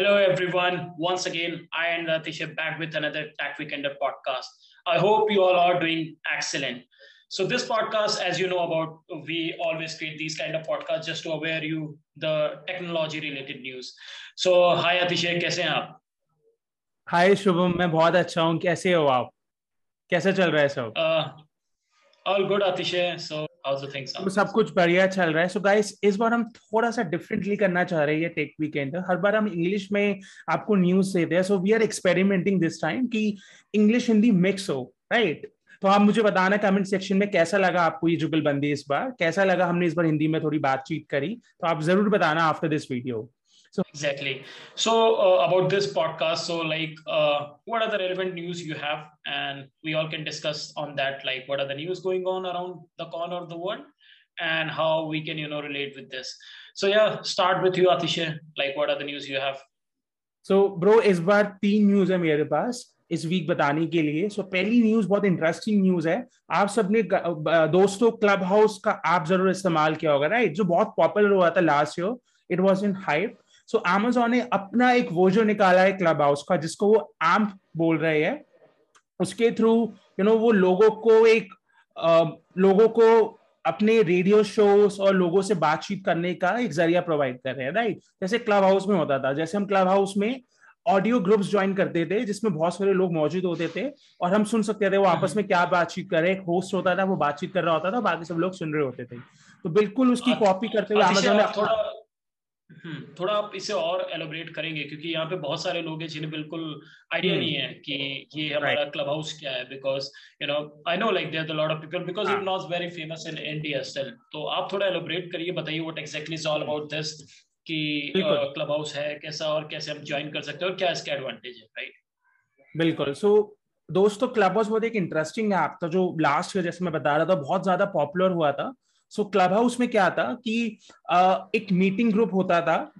Hello, everyone. Once again, I and Ratish are back with another Tech Weekender podcast. I hope you all are doing excellent. So this podcast, as you know about, we always create these kind of podcasts just to aware you the technology related news. So hi Atishay, कैसे हैं आप? हाय शुभम मैं बहुत अच्छा हूँ कैसे हो आप कैसे चल रहा है सब all good आतिशय so the things सब कुछ बढ़िया चल रहा है। सो so गाइस इस बार हम थोड़ा सा डिफरेंटली करना चाह रहे हैं टेक वीकेंड हर बार हम इंग्लिश में आपको न्यूज़ देते हैं। So we are experimenting this time कि इंग्लिश हिंदी मिक्स हो राइट right? तो आप मुझे बताना कमेंट सेक्शन में कैसा लगा आपको ये जुगलबंदी इस बार? कैसा लगा हमने इस बार हिंदी में थोड़ी बातचीत करी? तो आप ज़रूर बताना after this video So exactly. So uh, about this podcast, so like, uh, what are the relevant news you have, and we all can discuss on that. Like, what are the news going on around the corner of the world, and how we can you know relate with this. So yeah, start with you, Atisha. Like, what are the news you have? So bro, इस बार तीन news है मेरे पास इस week बताने के लिए so so, पहली news बहुत इंटरेस्टिंग न्यूज है आप सबने दोस्तों क्लब हाउस का आप जरूर इस्तेमाल किया होगा राइट जो बहुत पॉपुलर हुआ था last year it was in hype so so, Amazon ने अपना एक वो जो निकाला है क्लब हाउस का जिसको वो एम्प बोल रहे हैं उसके थ्रू यू नो वो लोगों को एक आ, लोगों को अपने रेडियो शोज़ और लोगों से बातचीत करने का एक ज़रिया प्रोवाइड कर रहे हैं राइट जैसे क्लब हाउस में होता था जैसे हम क्लब हाउस में ऑडियो ग्रुप्स ज्वाइन करते थे जिसमें बहुत सारे लोग मौजूद होते थे और हम सुन सकते थे वो आपस में क्या बातचीत कर रहे एक होस्ट होता था वो बातचीत कर रहा होता था बाकी सब लोग सुन रहे होते थे। तो बिल्कुल उसकी कॉपी करते हुए अमेजोन ने थोड़ा आप इसे और एलोबरेट करेंगे क्योंकि यहाँ पे बहुत सारे लोग हैं जिन्हें बिल्कुल आइडिया हम्म। नहीं है कि ये हमारा क्लब हाउस क्या है because you know I know like there lot of people because it not very famous in India still तो आप थोड़ा एलोबरेट करिए बताइए what exactly is all about this कि क्लब हाउस है कैसा और कैसे हम ज्वाइन कर सकते हैं और क्या इसका एडवांटेज है राइट बिल्कुल। सो दोस्तों क्लब हाउस बहुत एक इंटरेस्टिंग ऐप था जो लास्ट ईयर जैसे मैं बता रहा था बहुत ज़्यादा पॉपुलर हुआ था। सो क्लब हाउस में क्या था कि एक मीटिंग ग्रुप होता था।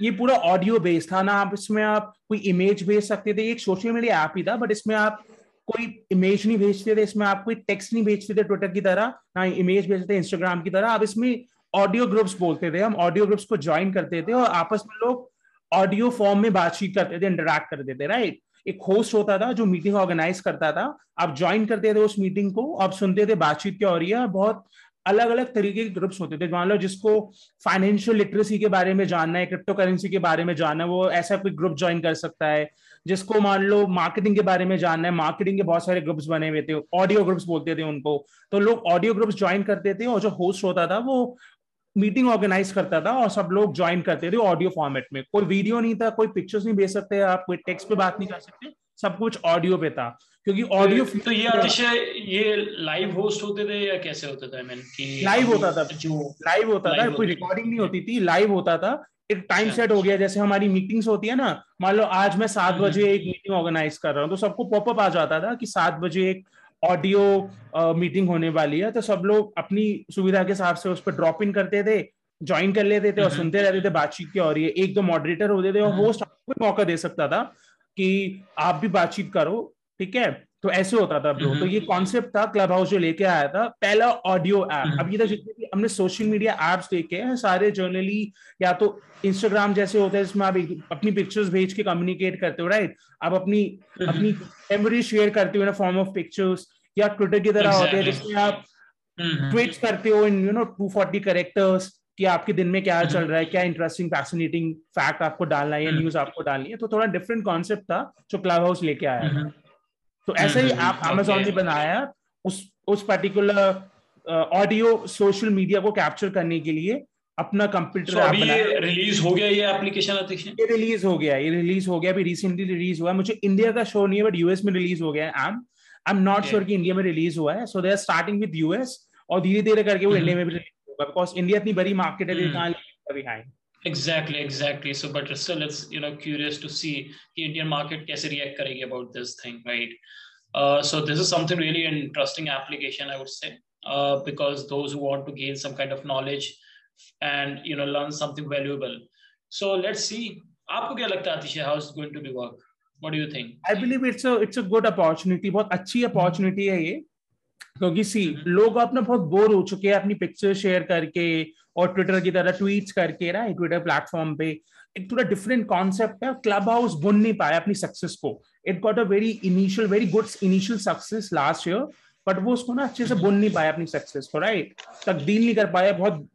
ये पूरा ऑडियो बेस्ड था। ना आप इसमें आप कोई इमेज भेज सकते थे। एक सोशल मीडिया ऐप ही था बट इसमें आप कोई इमेज नहीं भेजते थे। इसमें आप कोई टेक्स्ट नहीं भेजते थे ट्विटर की तरह, ना इमेज भेजते थे इंस्टाग्राम की तरह। आप इसमें ऑडियो ग्रुप्स बोलते थे। हम ऑडियो ग्रुप्स को ज्वाइन करते थे और आपस में लोग ऑडियो फॉर्म में बातचीत करते थे इंटरेक्ट करते थे राइट एक होस्ट होता था जो मीटिंग ऑर्गेनाइज करता था। आप ज्वाइन करते थे उस मीटिंग को, आप सुनते थे बातचीत क्या हो रही है। बहुत अलग अलग तरीके के ग्रुप्स होते थे। मान लो जिसको फाइनेंशियल लिटरेसी के बारे में जानना है क्रिप्टो करेंसी के बारे में जानना है, वो ऐसा कोई ग्रुप ज्वाइन कर सकता है। जिसको मान लो मार्केटिंग के बारे में जानना है मार्केटिंग के बहुत सारे ग्रुप्स बने हुए थे ऑडियो ग्रुप्स बोलते थे उनको। तो लोग ऑडियो ग्रुप्स ज्वाइन करते थे और जो होस्ट होता था, वो मीटिंग ऑर्गेनाइज करता था और सब लोग ज्वाइन करते थे ऑडियो फॉर्मेट में। कोई वीडियो नहीं था, कोई पिक्चर्स नहीं भेज सकते आप, कोई टेक्स्ट पे बात नहीं कर सकते। सब कुछ ऑडियो पे था क्योंकि ऑडियो तो, तो ये अतिशय ये लाइव होस्ट होते थे या कैसे होते थे मैन कि लाइव होता था जो लाइव होता था कोई रिकॉर्डिंग नहीं होती थी लाइव होता था एक टाइम सेट हो गया जैसे हमारी मीटिंग्स होती है ना मान लो आज मैं सात हम्म। बजे एक मीटिंग ऑर्गेनाइज कर रहा हूँ तो सबको पॉपअप आ जाता था कि सात बजे एक ऑडियो मीटिंग होने वाली है तो सब लोग अपनी सुविधा के हिसाब से उस पर ड्रॉप इन करते थे ज्वाइन कर लेते थे और हम्म। सुनते रहते थे बातचीत क्या हो रही है एक दो मॉडरेटर होते थे और होस्ट हम्म। आपको मौका दे सकता था कि आप भी बातचीत करो ठीक है? तो ऐसे होता था ब्रो तो ये कॉन्सेप्ट था क्लब हाउस जो लेके आया था पहला ऑडियो ऐप अब ये तो जितने भी हमने सोशल मीडिया एप्स देखे हैं सारे जर्नली या तो इंस्टाग्राम जैसे होते हैं जिसमें आप अपनी पिक्चर्स भेज के कम्युनिकेट करते हो राइट आप अपनी अपनी मेमोरी शेयर करते हो इन फॉर्म ऑफ़ पिक्चर्स या ट्विटर की तरह होते हैं जिसमें आप ट्वीट करते हो in you know two forty characters कि आपके दिन में क्या चल रहा है क्या इंटरेस्टिंग फैसिनेटिंग फैक्ट आपको डालना है या न्यूज़ आपको डालनी है तो थोड़ा डिफरेंट कॉन्सेप्ट था जो क्लब हाउस लेके आया तो ऐसा ही आप अमेजोन ने बनाया उस उस पर्टिकुलर ऑडियो सोशल मीडिया को कैप्चर करने के लिए अपना कंप्यूटर so, अभी ये रिलीज़ हो गया ये एप्लीकेशन ये रिलीज़ हो गया ये रिलीज़ हो गया अभी रिसेंटली रिलीज़ हुआ मुझे इंडिया का शो नहीं है बट यूएस में रिलीज़ हो गया है आई एम नॉट श्योर कि इंडिया में रिलीज़ हुआ है। So they are starting with US और धीरे धीरे करके वो इंडिया. में भी रिलीज होगा बिकॉज इंडिया इतनी बड़ी मार्केट है कहाँ behind exactly exactly so but still it's you know curious to see the indian market kaise react karegi about this thing right Uh, so this is something really interesting application, I would say, uh, because those who want to gain some kind of knowledge and you know learn something valuable. So let's see. आपको क्या लगता है आतिश how is going to be work? What do you think? I believe it's a it's a good opportunity. बहुत अच्छी opportunity है ये क्योंकि सी लोग अपना बहुत बोर हो चुके हैं अपनी पिक्चर शेयर करके और ट्विटर की तरह ट्वीट्स करके ना ट्विटर प्लेटफॉर्म पे। एक थोड़ा डिफरेंट कॉन्सेप्ट है क्लब हाउस बुन नहीं पाया अपनी सक्सेस को। It got a very initial very good initial success last year but वो उसको ना अच्छे से बुन नहीं पाया अपनी सक्सेस को राइट तब्दील नहीं कर पाया बहुत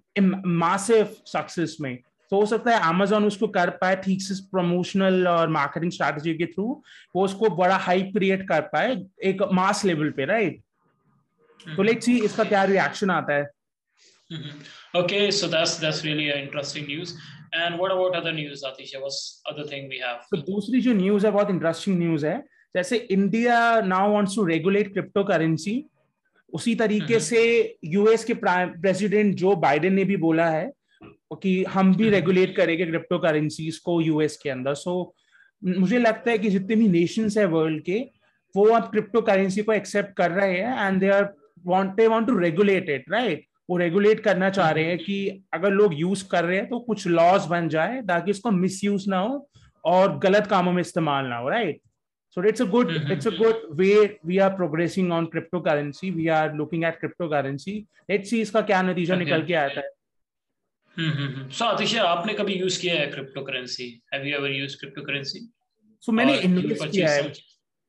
मासिव सक्सेस में। तो हो सकता है अमेजोन उसको कर पाए ठीक से प्रमोशनल और मार्केटिंग स्ट्रैटेजी के थ्रू वो उसको बड़ा हाइप क्रिएट कर पाए एक मास लेवल पे राइट तो लेट्स सी इसका क्या रिएक्शन आता है? Okay, so that's that's really an interesting news. And what about other news, Atisha? What's other thing we have? So दूसरी जो न्यूज़ है बहुत इंटरेस्टिंग न्यूज़ है। जैसे India now wants to regulate cryptocurrency उसी तरीके से यूएस के प्रेसिडेंट जो बाइडेन ने भी बोला है कि हम भी रेगुलेट करेंगे क्रिप्टो करेंसीज को यूएस के अंदर। सो so, मुझे लगता है कि जितने भी नेशंस है वर्ल्ड के वो अब क्रिप्टो करेंसी को एक्सेप्ट कर रहे हैं। And they are want they want to regulate it right वो रेगुलेट करना चाह रहे हैं कि अगर लोग यूज़ कर रहे हैं तो कुछ लॉज बन जाए ताकि इसको मिस यूज़ ना हो और गलत कामों में इस्तेमाल ना हो right so it's a good it's a good way we are progressing on cryptocurrency. We are looking at cryptocurrency. Let's see इसका क्या नतीजा okay. निकल के आता है। सो आतिशा आपने कभी यूज़ किया है cryptocurrency have you ever used cryptocurrency so मैंने इन्वेस्ट किया है।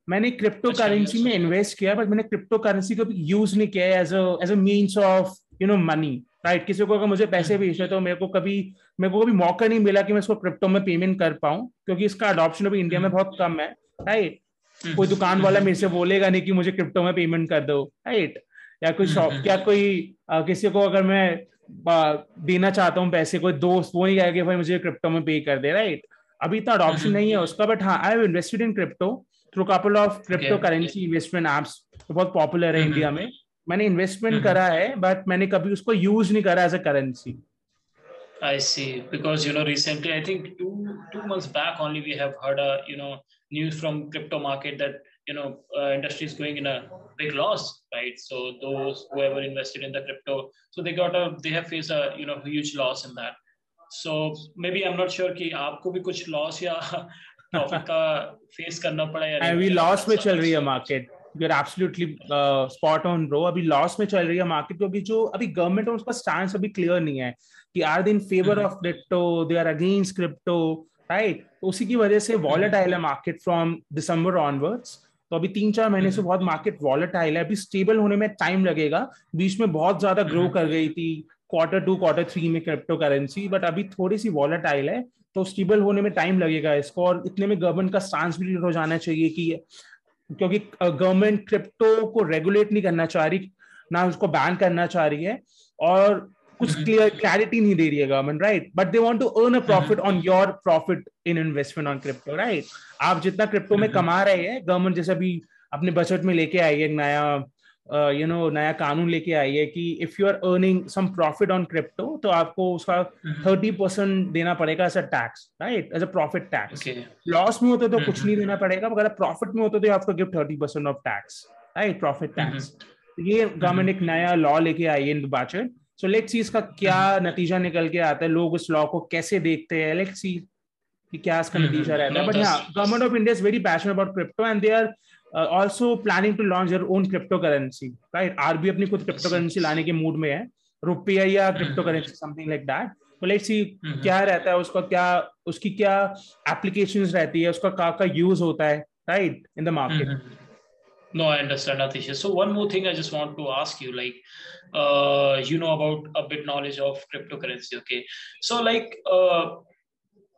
मैंने क्रिप्टो करेंसी में इन्वेस्ट किया बट मैंने क्रिप्टो करेंसी को यूज़ नहीं किया as as a means of you know money right किसी को अगर मुझे पैसे हम्म। भेजने तो मेरे को कभी मेरे को कभी मौका नहीं मिला कि मैं इसको क्रिप्टो में पेमेंट कर पाऊँ क्योंकि इसका अडॉप्शन अभी इंडिया में हम्म। बहुत कम है राइट हम्म। कोई दुकान वाला मेरे से बोलेगा नहीं कि मुझे क्रिप्टो में पेमेंट कर दो राइट या कोई शॉप क्या कोई आ, किसी को अगर मैं देना चाहता हूँ पैसे कोई दोस्त वो नहीं कहेगा भाई मुझे क्रिप्टो में पे कर दे राइट अभी इतना अडॉप्शन नहीं है उसका बट हाँ I have invested in crypto through couple of cryptocurrency investment apps बहुत पॉपुलर है इंडिया में मैंने इन्वेस्टमेंट करा है बट मैंने कभी उसको यूज़ नहीं करा as a currency I see. Because you know, recently, I think two two months back only, we have heard a you know news from crypto market that you know uh, industry is going in a big loss right so those whoever invested in the crypto so they got a they have faced a you know huge loss in that so maybe i'm not sure कि आपको भी कुछ loss या profit का face करना पड़ा या अभी loss में चल रही है market you're absolutely uh, spot on bro अभी loss में चल रही है market क्योंकि जो अभी government है उसका stance अभी clear नहीं है कि in favor mm-hmm. of crypto they are against crypto right तो उसी की वजह से वॉलेटाइल है मार्केट फ्रॉम दिसंबर ऑनवर्ड्स तो अभी तीन चार महीने से हम्म। बहुत मार्केट वॉलेटाइल है अभी स्टेबल होने में टाइम लगेगा बीच में बहुत ज़्यादा ग्रो हम्म। कर गई थी क्वार्टर टू क्वार्टर थ्री में क्रिप्टो करेंसी बट अभी थोड़ी सी वॉलेटाइल है तो स्टेबल होने में टाइम लगेगा इसको और इतने में गवर्नमेंट का स्टांस भी हो जाना चाहिए कि क्योंकि गवर्नमेंट क्रिप्टो को रेगुलेट नहीं करना चाह रही ना उसको बैन करना चाह रही है और कुछ क्लियर क्लैरिटी नहीं दे रही है government right but they want to earn a profit on your profit in investment on crypto right आप जितना क्रिप्टो में कमा रहे हैं गवर्नमेंट जैसे अभी अपने बजट में लेके आई है नया यू नो नया कानून लेके आई है कि if you are earning some profit on crypto तो आपको उसका थर्टी परसेंट देना पड़ेगा as a tax right as a profit tax loss में होते तो कुछ नहीं देना पड़ेगा अगर प्रॉफिट में होते तो आपको give thirty percent of tax right profit tax ये गवर्नमेंट एक नया लॉ लेके आई है इन बजट सो लेट्स सी इसका क्या नतीजा निकल के आता है लोग उस लॉ को कैसे देखते हैं लेट्स सी कि क्या इसका हम्म, नतीजा रहता है. बट हाँ government of India is very passion about crypto and they are Also planning to launch their own crypto currency right are भी अपनी खुद क्रिप्टो करेंसी लाने के मूड में है रुपया या crypto currency something like that तो लेट्स सी क्या रहता है उसका क्या उसकी क्या एप्लीकेशंस रहती है उसका क्या का यूज होता है right in the market No, I understand, Atisha. So one more thing I just want to ask you, like, uh, you know about a bit knowledge of cryptocurrency, okay? So like, uh,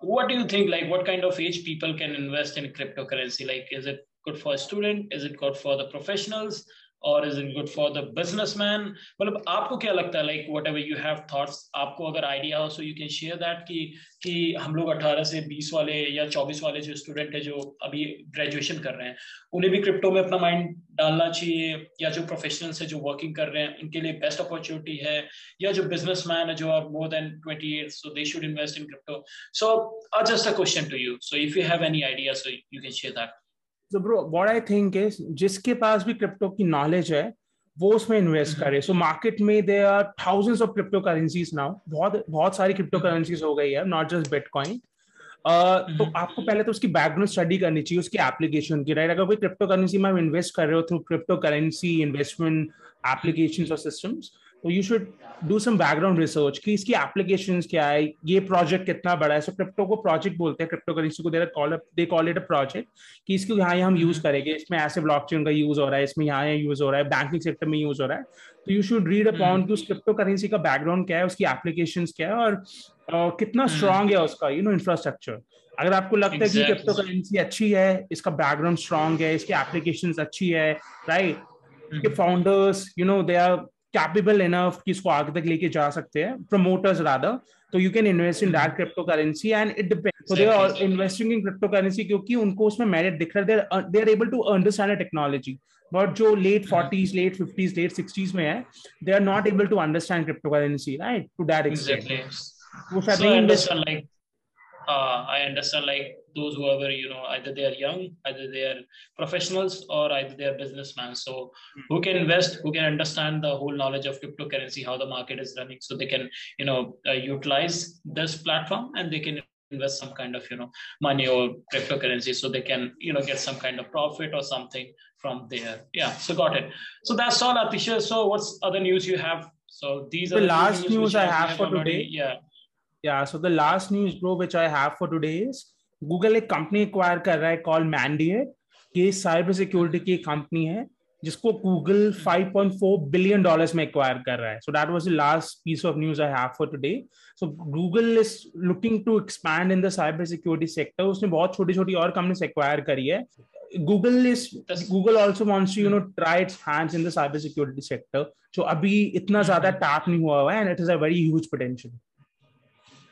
what do you think? Like, what kind of age people can invest in cryptocurrency? Like, is it good for a student? Is it good for the professionals? और is it good for the businessman मतलब आपको क्या लगता है like whatever you have thoughts आपको अगर idea हो so you can share that कि कि हम लोग 18 से 20 वाले या 24 वाले जो स्टूडेंट है, जो अभी ग्रेजुएशन कर रहे हैं, उन्हें भी क्रिप्टो में अपना माइंड डालना चाहिए, या जो प्रोफेशनल्स है, जो वर्किंग कर रहे हैं, उनके लिए बेस्ट अपॉर्चुनिटी है, या जो बिजनेसमैन है, जो are more than 28 so they should invest in crypto so just a question to you so if you have any idea so you can share that so bro what i think is जिसके पास भी crypto की knowledge है वो उसमें invest करे। So market में they are thousands of cryptocurrencies now बहुत बहुत सारी क्रिप्टो करेंसीज हो गई है नॉट जस्ट बिटकॉइन तो आपको पहले तो उसकी बैकग्राउंड स्टडी करनी चाहिए उसकी एप्लीकेशन की राइट अगर कोई क्रिप्टो करेंसी में इन्वेस्ट कर रहे हो through crypto currency investment applications और systems तो you should do some background research कि इसकी एप्लीकेशन क्या है ये प्रोजेक्ट कितना बड़ा है। सो so, क्रिप्टो को प्रोजेक्ट बोलते हैं क्रिप्टो करेंसी को they call it a project कि इसको यहाँ हम यूज़ करेंगे। इसमें ऐसे ब्लॉकचेन का यूज़ हो रहा है इसमें यहाँ यूज़ हो रहा है बैंकिंग सेक्टर में यूज़ हो रहा है। तो यू शुड रीड अपॉन कि उस क्रिप्टो करेंसी का बैकग्राउंड क्या है उसकी एप्लीकेशन क्या है और uh, कितना स्ट्रांग है उसका यू नो इंफ्रास्ट्रक्चर अगर आपको लगता exactly. है कि क्रिप्टो करेंसी अच्छी है इसका बैकग्राउंड स्ट्रांग है इसकी एप्लीकेशन अच्छी है right right? Founders you know they are capable enough कि इसको आगे तक लेके जा सकते हैं प्रमोटर्स रादर तो you can invest in that crypto currency and it they are investing in crypto currency क्योंकि उनको उसमें मेरिट दिख रहा है। They are able to understand technology but जो late forties late fifties late sixties में है they are not able to understand crypto currency right to that extent वो शायद नहीं uh, I understand like those whoever you know either they are young, either they are professionals, or either they are businessmen. So who can invest, who can understand the whole knowledge of cryptocurrency, how the market is running, so they can you know uh, utilize this platform and they can invest some kind of you know money or cryptocurrency so they can you know get some kind of profit or something from there. Yeah so got it. So that's all atisha. So what's other news you have? So these the are the last news, news i have, have for already, today. Yeah. Yeah, so the last news, bro, which I have for today is Google एक company acquire कर रहा है call मैंडिएट ये cyber security की company है जिसको Google 5.4 billion dollars में acquire कर रहा है so that was the last piece of news I have for today so Google is looking to expand in the cyber security sector उसने बहुत छोटी छोटी और कंपनीज़ एक्वायर करी है is Google also wants to you know try its hands in the cyber security sector जो अभी इतना ज़्यादा टैप नहीं हुआ हुआ है and it is a very huge potential.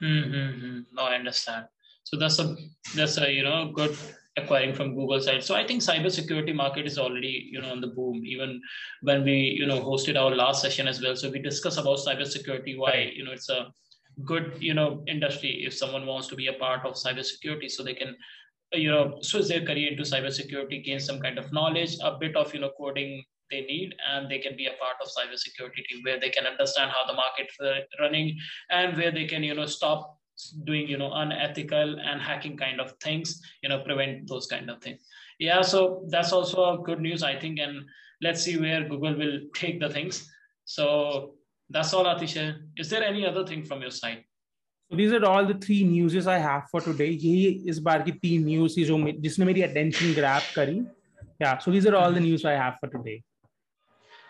Mm-hmm. No, I understand. So that's a that's a you know good acquiring from Google side. So I think cybersecurity market is already you know on the boom. Even when we you know hosted our last session as well, so we discuss about cybersecurity. Why you know it's a good you know industry if someone wants to be a part of cybersecurity, so they can you know switch their career into cybersecurity, gain some kind of knowledge, a bit of you know coding they need and they can be a part of cybersecurity team where they can understand how the market is running and where they can you know stop doing you know unethical and hacking kind of things you know prevent those kind of things yeah so that's also a good news i think and let's see where google will take the things so that's all atisha is there any other thing from your side So these are all the three newses I have for today. यही इस बार की तीन news जो जिसने मेरी attention grab करी. Yeah. So these are all the news I have for today.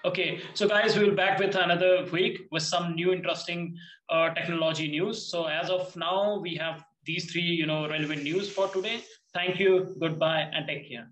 Okay, so guys, we'll back with another week with some new interesting uh, technology news. So as of now, we have these three, you know, relevant news for today. Thank you, goodbye, and take care.